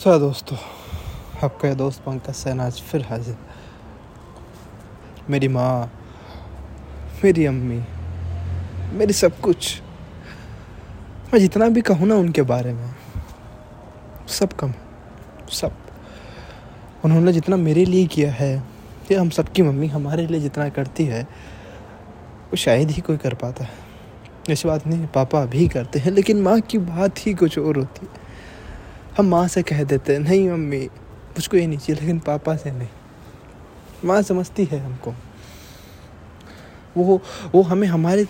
सो दोस्तों, आपका दोस्त पंकज सैन आज फिर हाजिर। मेरी माँ, मेरी अम्मी, मेरी सब कुछ। मैं जितना भी कहूँ ना उनके बारे में, सब कम, सब। उन्होंने जितना मेरे लिए किया है, या हम सबकी मम्मी हमारे लिए जितना करती है, वो शायद ही कोई कर पाता है। ऐसी बात नहीं, पापा भी करते हैं, लेकिन माँ की बात ही कुछ और होती है। हम माँ से कह देते हैं, नहीं मम्मी, मुझको ये नहीं चाहिए, लेकिन पापा से नहीं। माँ समझती है हमको। वो वो हमें हमारे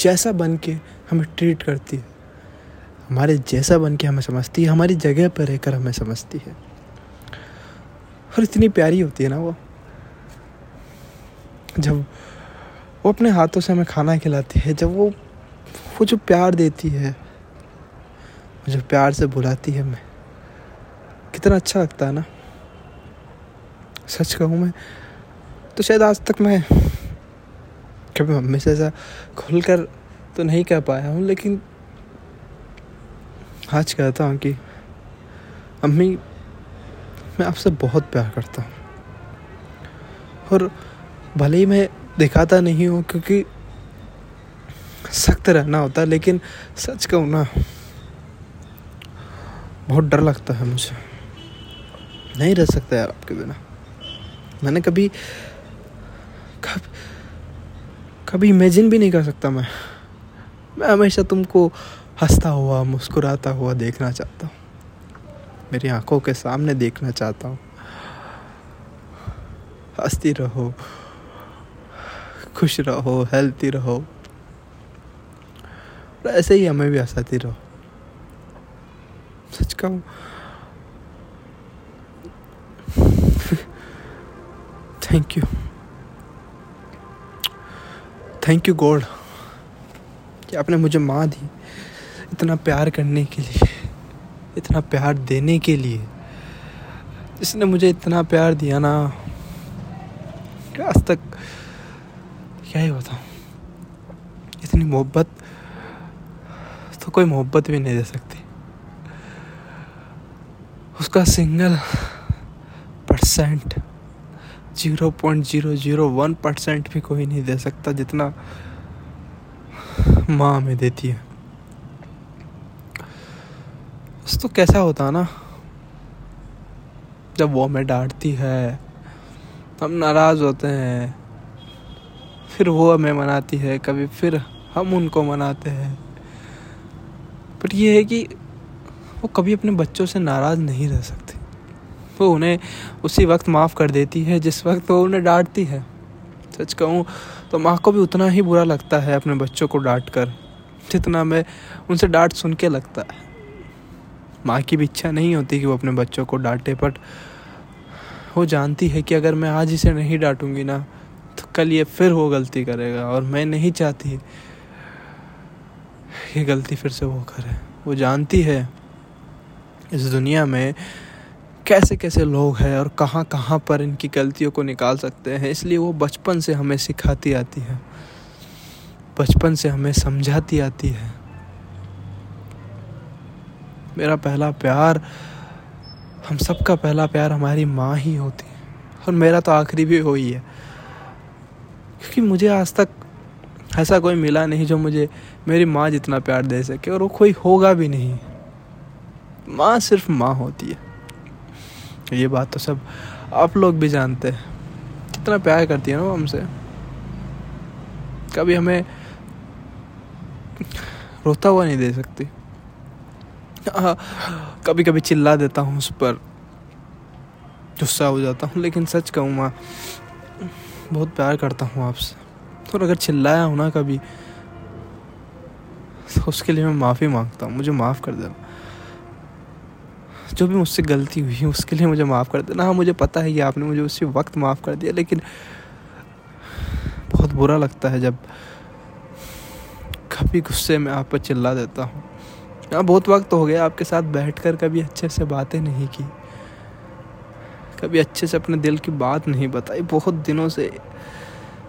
जैसा बन के हमें ट्रीट करती है। हमारे जैसा बन के हमें समझती है, हमारी जगह पर रहकर हमें समझती है। और इतनी प्यारी होती है ना वो। जब वो अपने हाथों से हमें खाना खिलाती है, जब वो वो जो प्यार देती है मुझे प्यार से बुलाती है मैं। कितना अच्छा लगता है ना। सच कहूँ मैं तो शायद आज तक मैं कभी मम्मी से ऐसा खुल कर तो नहीं कह पाया हूँ, लेकिन आज कहता हूँ कि अम्मी मैं आपसे बहुत प्यार करता हूँ। और भले ही मैं दिखाता नहीं हूँ, क्योंकि सख्त रहना होता, लेकिन सच कहूँ ना बहुत डर लगता है मुझे। नहीं रह सकता यार आपके बिना। मैंने कभी कभी कभी इमेजिन भी नहीं कर सकता मैं। मैं हमेशा तुमको हंसता हुआ, मुस्कुराता हुआ देखना चाहता हूँ। मेरी आँखों के सामने देखना चाहता हूँ। हंसती रहो, खुश रहो हेल्थी रहो। ऐसे ही हमें भी हंसाती रहो। कहूँ thank you thank you God कि आपने मुझे माँ दी इतना प्यार करने के लिए, इतना प्यार देने के लिए। जिसने मुझे इतना प्यार दिया ना, आज तक क्या ही बताऊँ। इतनी मोहब्बत तो कोई मोहब्बत भी नहीं दे सकती। उसका single percent zero point zero zero one percent भी कोई नहीं दे सकता जितना माँ हमें देती है। तो कैसा होता ना, जब वो हमें डांटती है, हम नाराज़ होते हैं, फिर वो हमें मनाती है, कभी फिर हम उनको मनाते हैं। पर ये है कि वो कभी अपने बच्चों से नाराज़ नहीं रह सकती। वो उन्हें उसी वक्त माफ़ कर देती है, जिस वक्त वो उन्हें डांटती है। सच कहूँ तो माँ को भी उतना ही बुरा लगता है अपने बच्चों को डांट कर जितना मैं उनसे डांट सुन के लगता है। माँ की भी इच्छा नहीं होती कि वो अपने बच्चों को डांटे, बट वो जानती है कि अगर मैं आज इसे नहीं डांटूँगी ना तो कल ये फिर वो गलती करेगा, और मैं नहीं चाहती ये गलती फिर से वो करे। वो जानती है इस दुनिया में कैसे कैसे लोग हैं और कहाँ कहाँ पर इनकी गलतियों को निकाल सकते हैं, इसलिए वो बचपन से हमें सिखाती आती है। बचपन से हमें समझाती आती है। मेरा पहला प्यार, हम सबका पहला प्यार हमारी माँ ही होती है, और मेरा तो आखिरी भी वही है। क्योंकि मुझे आज तक ऐसा कोई मिला नहीं जो मुझे, मेरी माँ जितना प्यार दे सके, और वो कोई होगा भी नहीं। माँ सिर्फ़ माँ होती है। ये बात तो सब आप लोग भी जानते हैं। कितना प्यार करती है ना वो हमसे। कभी हमें रोता हुआ नहीं दे सकती। हाँ कभी कभी चिल्ला देता हूँ उस पर। गुस्सा हो जाता हूँ, लेकिन सच कहूँ माँ, बहुत प्यार करता हूँ आपसे। और अगर चिल्लाया हूँ ना कभी तो उसके लिए मैं माफ़ी माँगता हूँ। मुझे माफ़ कर देना। जो भी मुझसे गलती हुई है, उसके लिए मुझे माफ़ कर देना हाँ मुझे पता है कि आपने मुझे उसी वक्त माफ़ कर दिया, लेकिन बहुत बुरा लगता है जब कभी गुस्से में आप पर चिल्ला देता हूँ। हाँ बहुत वक्त हो गया आपके साथ बैठ कर कभी अच्छे से बातें नहीं की। कभी अच्छे से अपने दिल की बात नहीं बताई। बहुत दिनों से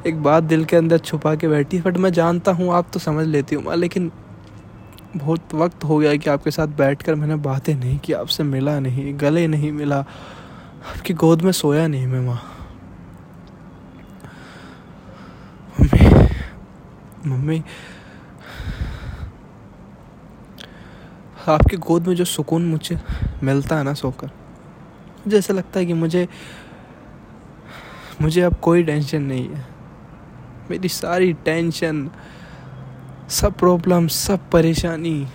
एक बात दिल के अंदर छुपा के बैठी बट मैं जानता हूँ, आप तो समझ लेती हूँ लेकिन बहुत वक्त हो गया कि आपके साथ बैठकर मैंने बातें नहीं की, आपसे मिला नहीं, गले नहीं मिला, आपकी गोद में सोया नहीं मैं माँ मम्मी मम्मी, आपकी गोद में जो सुकून मुझे मिलता है ना सोकर, मुझे ऐसा लगता है कि मुझे मुझे अब कोई टेंशन नहीं है। मेरी सारी टेंशन सब प्रॉब्लम सब परेशानी,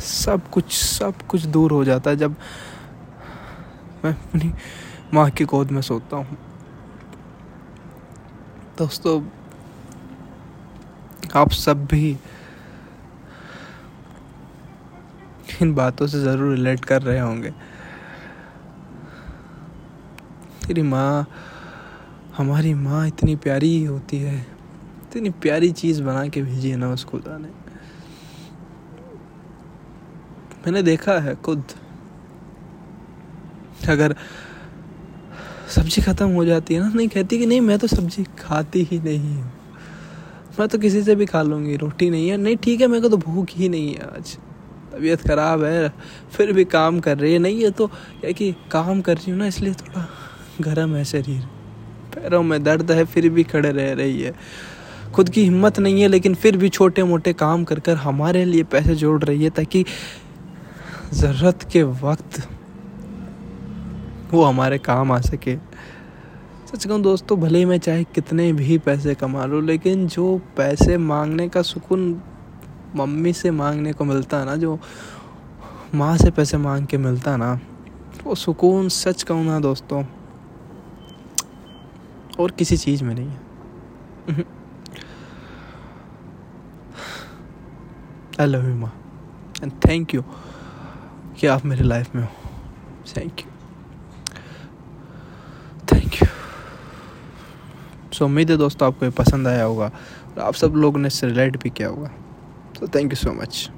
सब कुछ सब कुछ दूर हो जाता है जब मैं अपनी माँ की गोद में सोता हूँ। दोस्तों, आप सब भी इन बातों से ज़रूर रिलेट कर रहे होंगे। तेरी माँ, हमारी माँ इतनी प्यारी होती है। इतनी प्यारी चीज़ बना के भेजी है ना उस खुदा ने। मैंने देखा है खुद। अगर सब्ज़ी ख़त्म हो जाती है ना, नहीं कहती कि नहीं, मैं तो सब्ज़ी खाती ही नहीं हूँ। मैं तो किसी से भी खा लूँगी, रोटी नहीं है। नहीं, ठीक है, मेरे को तो भूख ही नहीं है आज। तबीयत ख़राब है, फिर भी काम कर रही है। नहीं है तो क्या कि काम कर रही हूँ ना, इसलिए थोड़ा गर्म है शरीर। पैरों में दर्द है, फिर भी खड़े रह रही है। खुद की हिम्मत नहीं है, लेकिन फिर भी छोटे मोटे काम कर कर हमारे लिए पैसे जोड़ रही है ताकि ज़रूरत के वक्त वो हमारे काम आ सके। सच कहूँ दोस्तों, भले ही मैं चाहे कितने भी पैसे कमा लूँ, लेकिन जो पैसे मांगने का सुकून मम्मी से मांगने को मिलता है ना, जो माँ से पैसे मांग के मिलता ना, वो सुकून सच कहूँ ना दोस्तों, और किसी चीज़ में नहीं है। आई लव यू माँ एंड थैंक यू कि आप मेरी लाइफ में हो. Thank you thank you so उम्मीद है दोस्तों आपको ये पसंद आया होगा और आप सब लोगों ने इससे रिलेट भी किया होगा. So thank you so much.